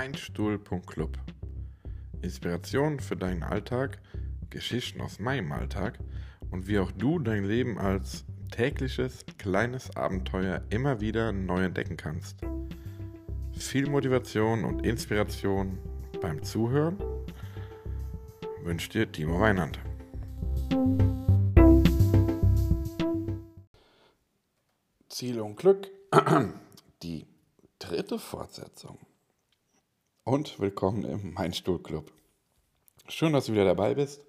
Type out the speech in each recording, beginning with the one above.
meinstuhl.club. Inspiration für deinen Alltag, Geschichten aus meinem Alltag und wie auch du dein Leben als tägliches kleines Abenteuer immer wieder neu entdecken kannst. Viel Motivation und Inspiration beim Zuhören wünscht dir Timo Weinand. Ziel und Glück, die dritte Fortsetzung. Und willkommen im Mein Stuhl Club. Schön, dass du wieder dabei bist.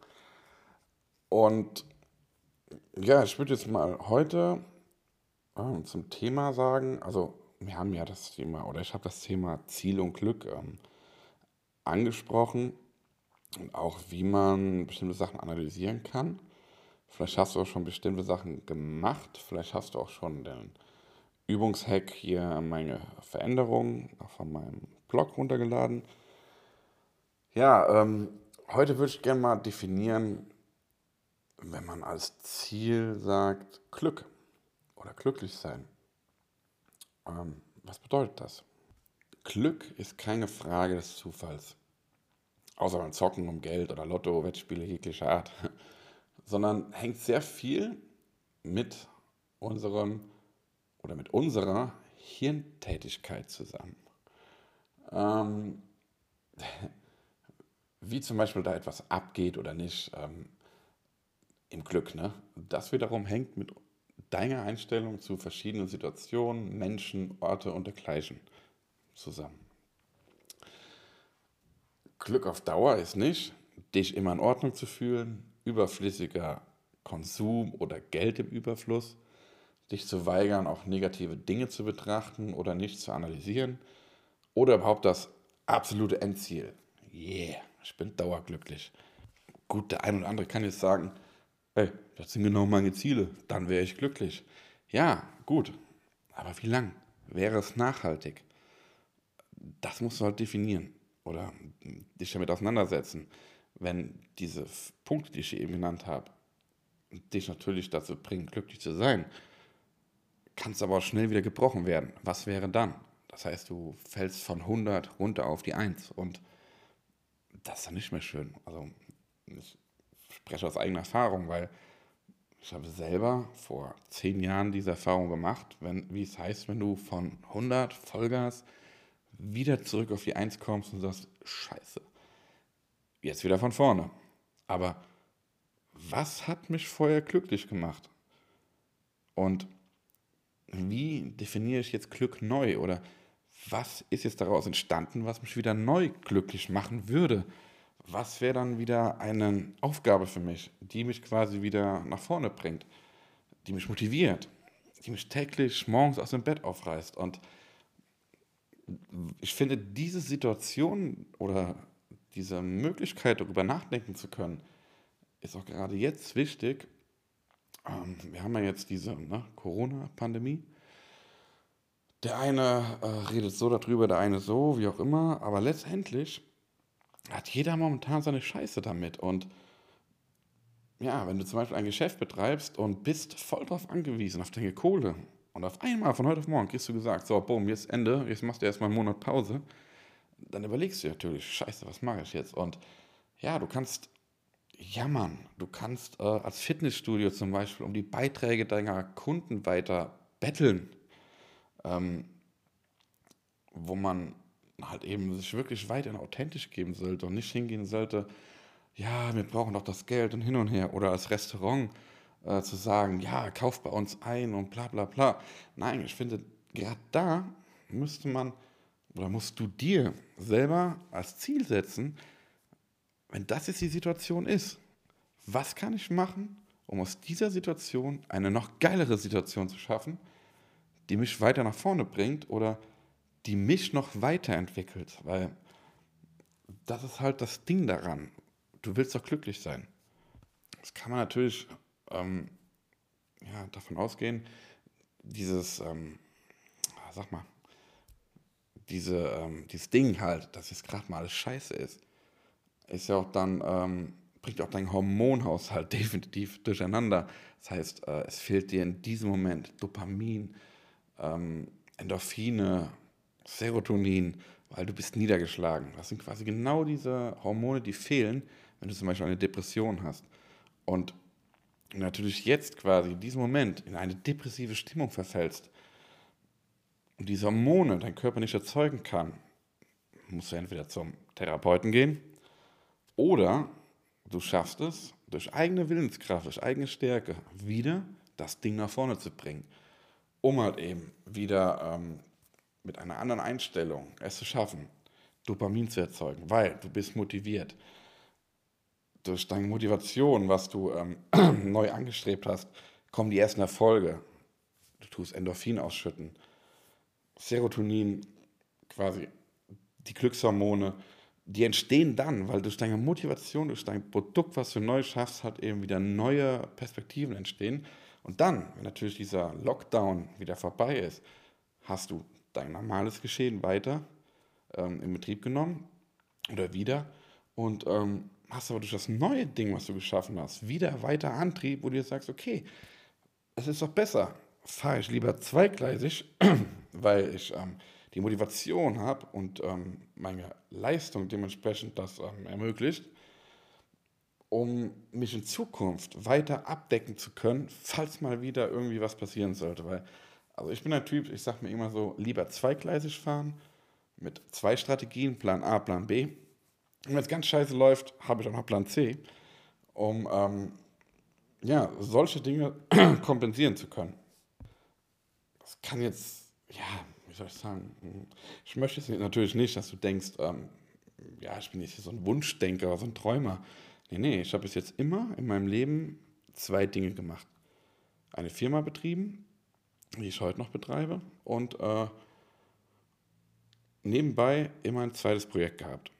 Und ja, ich würde jetzt mal heute äh, zum Thema sagen, also wir haben ja das Thema, oder ich habe das Thema Ziel und Glück ähm, angesprochen und auch wie man bestimmte Sachen analysieren kann. Vielleicht hast du auch schon bestimmte Sachen gemacht, vielleicht hast du auch schon den Übungshack hier meine Veränderungen von meinem Blog runtergeladen. Ja, ähm, heute würde ich gerne mal definieren, wenn man als Ziel sagt Glück oder glücklich sein. Ähm, was bedeutet das? Glück ist keine Frage des Zufalls, außer beim Zocken um Geld oder Lotto, Wettspiele jeglicher Art, sondern hängt sehr viel mit unserem oder mit unserer Hirntätigkeit zusammen. Ähm, wie zum Beispiel da etwas abgeht oder nicht ähm, im Glück. Ne? Das wiederum hängt mit deiner Einstellung zu verschiedenen Situationen, Menschen, Orte und dergleichen zusammen. Glück auf Dauer ist nicht, dich immer in Ordnung zu fühlen, überflüssiger Konsum oder Geld im Überfluss, dich zu weigern, auch negative Dinge zu betrachten oder nicht zu analysieren oder überhaupt das absolute Endziel. Yeah, ich bin dauerglücklich. Gut, der ein oder andere kann jetzt sagen, hey, das sind genau meine Ziele, dann wäre ich glücklich. Ja, gut, aber wie lang? Wäre es nachhaltig? Das musst du halt definieren oder dich damit auseinandersetzen. Wenn diese Punkte, die ich eben genannt habe, dich natürlich dazu bringen, glücklich zu sein, kann es aber auch schnell wieder gebrochen werden. Was wäre dann? Das heißt, du fällst von 100 runter auf die 1 und das ist dann nicht mehr schön. Also ich spreche aus eigener Erfahrung, weil ich habe selber vor zehn Jahren diese Erfahrung gemacht, wenn, wie es heißt, wenn du von 100 Vollgas wieder zurück auf die 1 kommst und sagst, scheiße, jetzt wieder von vorne. Aber was hat mich vorher glücklich gemacht? Und wie definiere ich jetzt Glück neu? Oder was ist jetzt daraus entstanden, was mich wieder neu glücklich machen würde? Was wäre dann wieder eine Aufgabe für mich, die mich quasi wieder nach vorne bringt, die mich motiviert, die mich täglich morgens aus dem Bett aufreißt? Und ich finde, diese Situation oder diese Möglichkeit, darüber nachdenken zu können, ist auch gerade jetzt wichtig, ähm, wir haben ja jetzt diese ne, Corona-Pandemie. Der eine äh, redet so darüber, der eine so, wie auch immer, aber letztendlich hat jeder momentan seine Scheiße damit. Und ja, wenn du zum Beispiel ein Geschäft betreibst und bist voll drauf angewiesen, auf deine Kohle, und auf einmal von heute auf morgen kriegst du gesagt, so, boom, jetzt Ende, jetzt machst du erstmal einen Monat Pause, dann überlegst du natürlich, scheiße, was mache ich jetzt? Und ja, du kannst jammern. Du kannst äh, als Fitnessstudio zum Beispiel um die Beiträge deiner Kunden weiter betteln, ähm, wo man halt eben sich wirklich weiterhin authentisch geben sollte und nicht hingehen sollte, ja, wir brauchen doch das Geld und hin und her oder als Restaurant äh, zu sagen, ja, kauf bei uns ein und bla bla bla. Nein, ich finde, gerade da müsste man oder musst du dir selber als Ziel setzen, wenn das jetzt die Situation ist, was kann ich machen, um aus dieser Situation eine noch geilere Situation zu schaffen, die mich weiter nach vorne bringt oder die mich noch weiterentwickelt? Weil das ist halt das Ding daran. Du willst doch glücklich sein. Das kann man natürlich ähm, ja, davon ausgehen, dieses, ähm, sag mal, diese, ähm, dieses Ding halt, dass jetzt gerade mal alles scheiße ist ist ja auch dann, ähm, bringt auch dein Hormonhaushalt definitiv durcheinander. Das heißt, äh, es fehlt dir in diesem Moment Dopamin, ähm, Endorphine, Serotonin, weil du bist niedergeschlagen. Das sind quasi genau diese Hormone, die fehlen, wenn du zum Beispiel eine Depression hast. Und natürlich jetzt quasi in diesem Moment in eine depressive Stimmung verfällst und diese Hormone dein Körper nicht erzeugen kann, musst du entweder zum Therapeuten gehen oder du schaffst es durch eigene Willenskraft, durch eigene Stärke wieder das Ding nach vorne zu bringen, um halt eben wieder ähm, mit einer anderen Einstellung es zu schaffen, Dopamin zu erzeugen, weil du bist motiviert. Durch deine Motivation, was du ähm, neu angestrebt hast, kommen die ersten Erfolge. Du tust Endorphin ausschütten, Serotonin, quasi die Glückshormone, die entstehen dann, weil durch deine Motivation, durch dein Produkt, was du neu schaffst, halt eben wieder neue Perspektiven entstehen. Und dann, wenn natürlich dieser Lockdown wieder vorbei ist, hast du dein normales Geschehen weiter ähm, in Betrieb genommen oder wieder und ähm, hast aber durch das neue Ding, was du geschaffen hast, wieder weiter Antrieb, wo du dir sagst, okay, es ist doch besser, fahre ich lieber zweigleisig, weil ich ähm, die Motivation habe und ähm, meine Leistung dementsprechend das ähm, ermöglicht, um mich in Zukunft weiter abdecken zu können, falls mal wieder irgendwie was passieren sollte. Weil, also ich bin ein Typ, ich sage mir immer so, lieber zweigleisig fahren mit zwei Strategien, Plan A, Plan B. Und wenn es ganz scheiße läuft, habe ich auch noch Plan C, um ähm, ja, solche Dinge kompensieren zu können. Das kann jetzt, ja, wie soll ich sagen, ich möchte jetzt natürlich nicht, dass du denkst, ähm, ja, ich bin jetzt hier so ein Wunschdenker, so ein Träumer. Nee, nee, ich habe bis jetzt immer in meinem Leben zwei Dinge gemacht. Eine Firma betrieben, die ich heute noch betreibe, und äh, nebenbei immer ein zweites Projekt gehabt.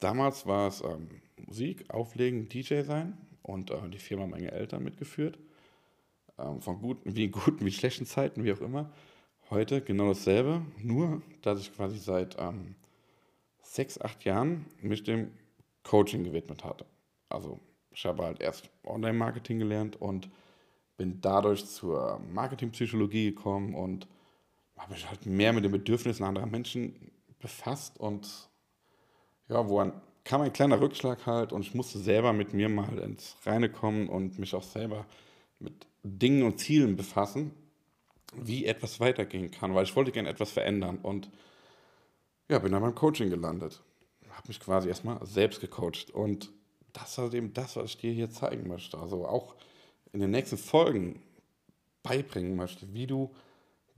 Damals war es ähm, Musik, Auflegen, DJ sein und äh, die Firma meine Eltern mitgeführt. Ähm, von guten, wie guten wie schlechten Zeiten, wie auch immer heute genau dasselbe, nur dass ich quasi seit ähm, sechs, acht Jahren mich dem Coaching gewidmet hatte. Also ich habe halt erst Online-Marketing gelernt und bin dadurch zur Marketingpsychologie gekommen und habe mich halt mehr mit den Bedürfnissen anderer Menschen befasst und ja, wo kam ein kleiner Rückschlag halt und ich musste selber mit mir mal ins Reine kommen und mich auch selber mit Dingen und Zielen befassen wie etwas weitergehen kann, weil ich wollte gerne etwas verändern und ja, bin dann beim Coaching gelandet. Habe mich quasi erstmal selbst gecoacht und das halt eben das, was ich dir hier zeigen möchte. Also auch in den nächsten Folgen beibringen möchte, wie du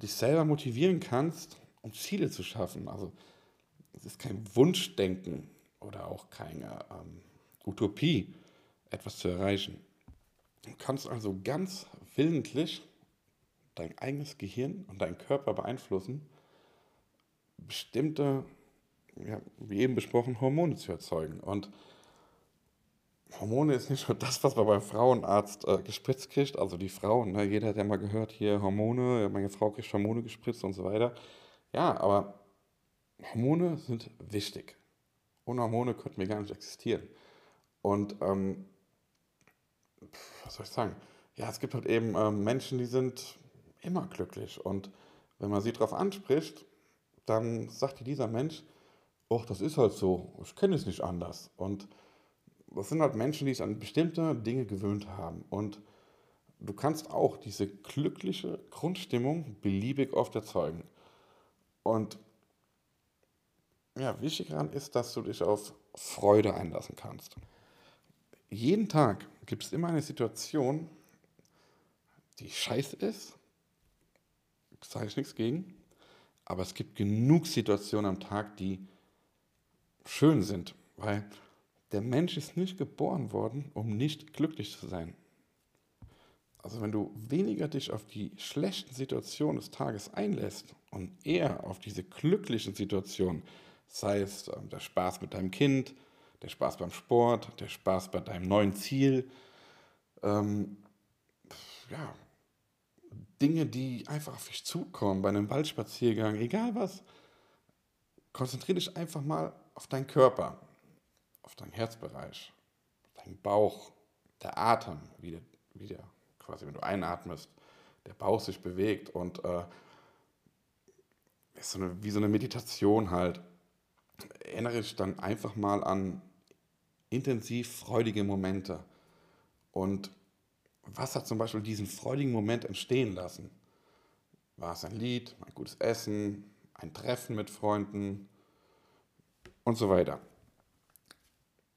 dich selber motivieren kannst, um Ziele zu schaffen. Also es ist kein Wunschdenken oder auch keine ähm, Utopie, etwas zu erreichen. Du kannst also ganz willentlich dein eigenes Gehirn und deinen Körper beeinflussen, bestimmte, ja, wie eben besprochen, Hormone zu erzeugen. Und Hormone ist nicht nur das, was man beim Frauenarzt äh, gespritzt kriegt, also die Frauen, ne? jeder hat ja mal gehört, hier Hormone, meine Frau kriegt Hormone gespritzt und so weiter. Ja, aber Hormone sind wichtig. Ohne Hormone könnten wir gar nicht existieren. Und ähm, was soll ich sagen? Ja, es gibt halt eben ähm, Menschen, die sind immer glücklich. Und wenn man sie darauf anspricht, dann sagt dir dieser Mensch, ach, das ist halt so, ich kenne es nicht anders. Und das sind halt Menschen, die sich an bestimmte Dinge gewöhnt haben. Und du kannst auch diese glückliche Grundstimmung beliebig oft erzeugen. Und ja, wichtig daran ist, dass du dich auf Freude einlassen kannst. Jeden Tag gibt es immer eine Situation, die scheiße ist sage ich nichts gegen. Aber es gibt genug Situationen am Tag, die schön sind, weil der Mensch ist nicht geboren worden, um nicht glücklich zu sein. Also wenn du weniger dich auf die schlechten Situationen des Tages einlässt und eher auf diese glücklichen Situationen, sei es ähm, der Spaß mit deinem Kind, der Spaß beim Sport, der Spaß bei deinem neuen Ziel, ähm, ja, Dinge, die einfach auf dich zukommen, bei einem Waldspaziergang, egal was, konzentriere dich einfach mal auf deinen Körper, auf deinen Herzbereich, deinen Bauch, der Atem, wie der, wie der quasi, wenn du einatmest, der Bauch sich bewegt und äh, ist so eine, wie so eine Meditation halt. Erinnere dich dann einfach mal an intensiv freudige Momente. Und was hat zum Beispiel diesen freudigen Moment entstehen lassen? War es ein Lied, ein gutes Essen, ein Treffen mit Freunden und so weiter?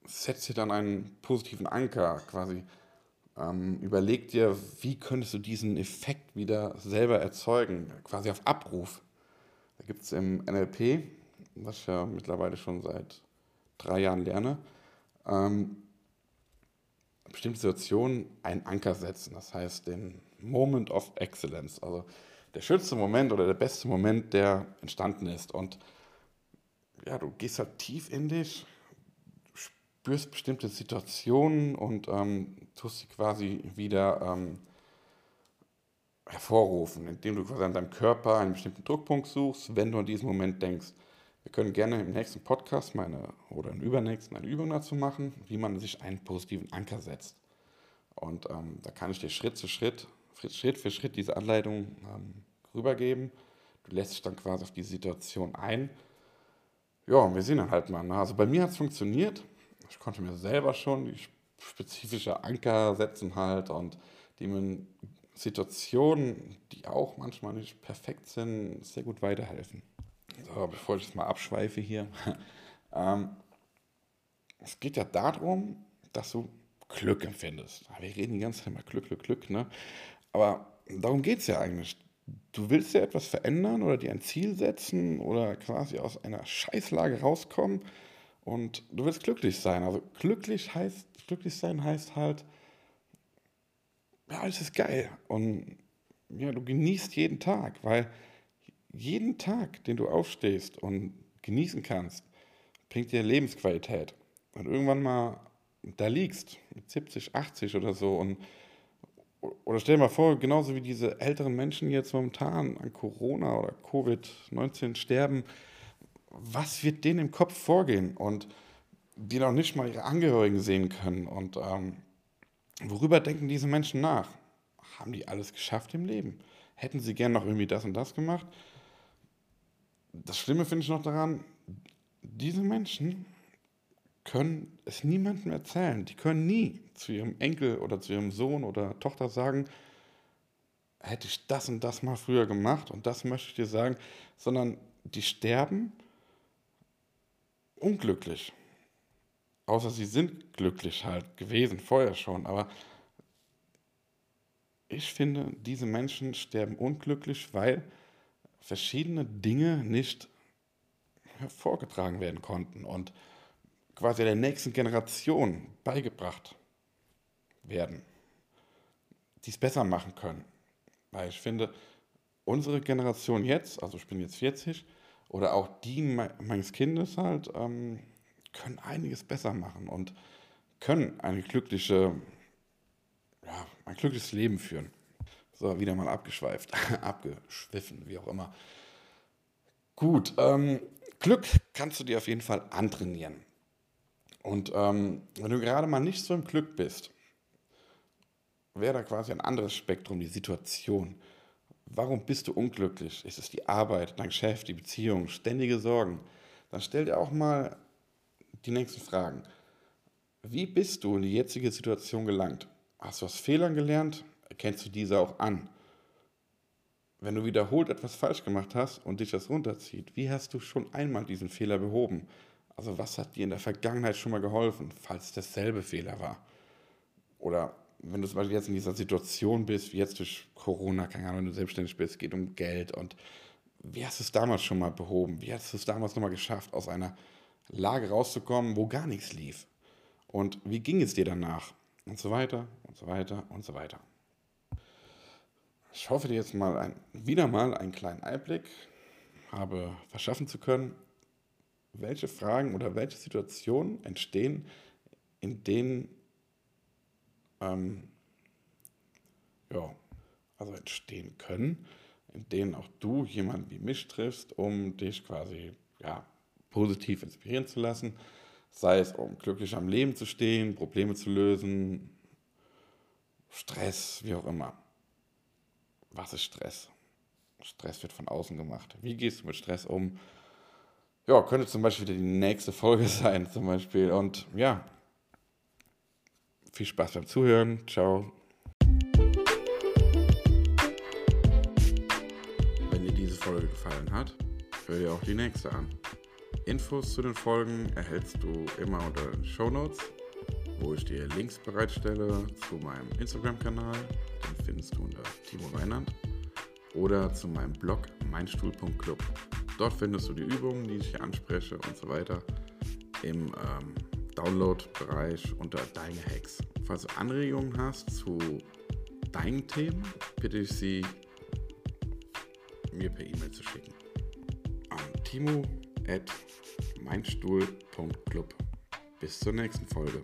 Setz dir dann einen positiven Anker quasi. Ähm, überleg dir, wie könntest du diesen Effekt wieder selber erzeugen, quasi auf Abruf. Da gibt es im NLP, was ich ja mittlerweile schon seit drei Jahren lerne, ähm, bestimmte Situationen einen Anker setzen. Das heißt, den Moment of Excellence, also der schönste Moment oder der beste Moment, der entstanden ist. Und ja, du gehst halt tief in dich, spürst bestimmte Situationen und ähm, tust sie quasi wieder ähm, hervorrufen, indem du quasi an deinem Körper einen bestimmten Druckpunkt suchst, wenn du in diesem Moment denkst. Wir können gerne im nächsten Podcast meine, oder im übernächsten eine Übung dazu machen, wie man sich einen positiven Anker setzt. Und ähm, da kann ich dir Schritt zu Schritt, Schritt für Schritt diese Anleitung ähm, rübergeben. Du lässt dich dann quasi auf die Situation ein. Ja, wir sehen dann halt mal. Ne? Also bei mir hat es funktioniert. Ich konnte mir selber schon die spezifische Anker setzen halt und die mir Situationen, die auch manchmal nicht perfekt sind, sehr gut weiterhelfen. So, bevor ich jetzt mal abschweife hier. ähm, es geht ja darum, dass du Glück empfindest. Wir reden die ganze Zeit mal Glück, Glück, Glück, ne? Aber darum geht es ja eigentlich. Du willst ja etwas verändern oder dir ein Ziel setzen oder quasi aus einer Scheißlage rauskommen und du willst glücklich sein. Also glücklich heißt, glücklich sein heißt halt, ja, alles ist geil. Und ja, du genießt jeden Tag, weil jeden Tag, den du aufstehst und genießen kannst, bringt dir Lebensqualität. Und irgendwann mal da liegst, mit 70, 80 oder so, und oder stell dir mal vor, genauso wie diese älteren Menschen jetzt momentan an Corona oder Covid-19 sterben, was wird denen im Kopf vorgehen und die noch nicht mal ihre Angehörigen sehen können und ähm, Worüber denken diese Menschen nach? Haben die alles geschafft im Leben? Hätten sie gern noch irgendwie das und das gemacht? Das Schlimme finde ich noch daran, diese Menschen können es niemandem erzählen. Die können nie zu ihrem Enkel oder zu ihrem Sohn oder Tochter sagen, hätte ich das und das mal früher gemacht und das möchte ich dir sagen, sondern die sterben unglücklich. Außer sie sind glücklich halt gewesen, vorher schon. Aber ich finde, diese Menschen sterben unglücklich, weil verschiedene Dinge nicht hervorgetragen werden konnten und quasi der nächsten Generation beigebracht werden, die es besser machen können. Weil ich finde, unsere Generation jetzt, also ich bin jetzt 40, oder auch die meines Kindes halt, ähm, können einiges besser machen und können eine glückliche, ja, ein glückliches Leben führen. So, wieder mal abgeschweift, abgeschwiffen, wie auch immer. Gut, ähm, Glück kannst du dir auf jeden Fall antrainieren. Und ähm, wenn du gerade mal nicht so im Glück bist, wäre da quasi ein anderes Spektrum, die Situation. Warum bist du unglücklich? Ist es die Arbeit, dein Chef, die Beziehung, ständige Sorgen? Dann stell dir auch mal die nächsten Fragen. Wie bist du in die jetzige Situation gelangt? Hast du aus Fehlern gelernt? Erkennst du diese auch an? Wenn du wiederholt etwas falsch gemacht hast und dich das runterzieht, wie hast du schon einmal diesen Fehler behoben? Also was hat dir in der Vergangenheit schon mal geholfen, falls es derselbe Fehler war? Oder wenn du zum Beispiel jetzt in dieser Situation bist, wie jetzt durch Corona, keine Ahnung, wenn du selbstständig bist, geht um Geld und wie hast du es damals schon mal behoben? Wie hast du es damals nochmal geschafft, aus einer Lage rauszukommen, wo gar nichts lief. Und wie ging es dir danach? Und so weiter und so weiter und so weiter. Ich hoffe dir jetzt mal ein, wieder mal einen kleinen Einblick habe verschaffen zu können, welche Fragen oder welche Situationen entstehen, in denen ähm, ja, also entstehen können, in denen auch du jemanden wie mich triffst, um dich quasi ja, positiv inspirieren zu lassen, sei es um glücklich am Leben zu stehen, Probleme zu lösen, Stress, wie auch immer. Was ist Stress? Stress wird von außen gemacht. Wie gehst du mit Stress um? Ja, könnte zum Beispiel die nächste Folge sein, zum Beispiel. Und ja, viel Spaß beim Zuhören. Ciao. Wenn dir diese Folge gefallen hat, hör dir auch die nächste an. Infos zu den Folgen erhältst du immer unter den Show Notes, wo ich dir Links bereitstelle zu meinem Instagram-Kanal, den findest du unter Timo Weinand, oder zu meinem Blog meinstuhl.club. Dort findest du die Übungen, die ich hier anspreche und so weiter im ähm, Download-Bereich unter Deine Hacks. Falls du Anregungen hast zu deinen Themen, bitte ich sie mir per E-Mail zu schicken. An timo. Bis zur nächsten Folge.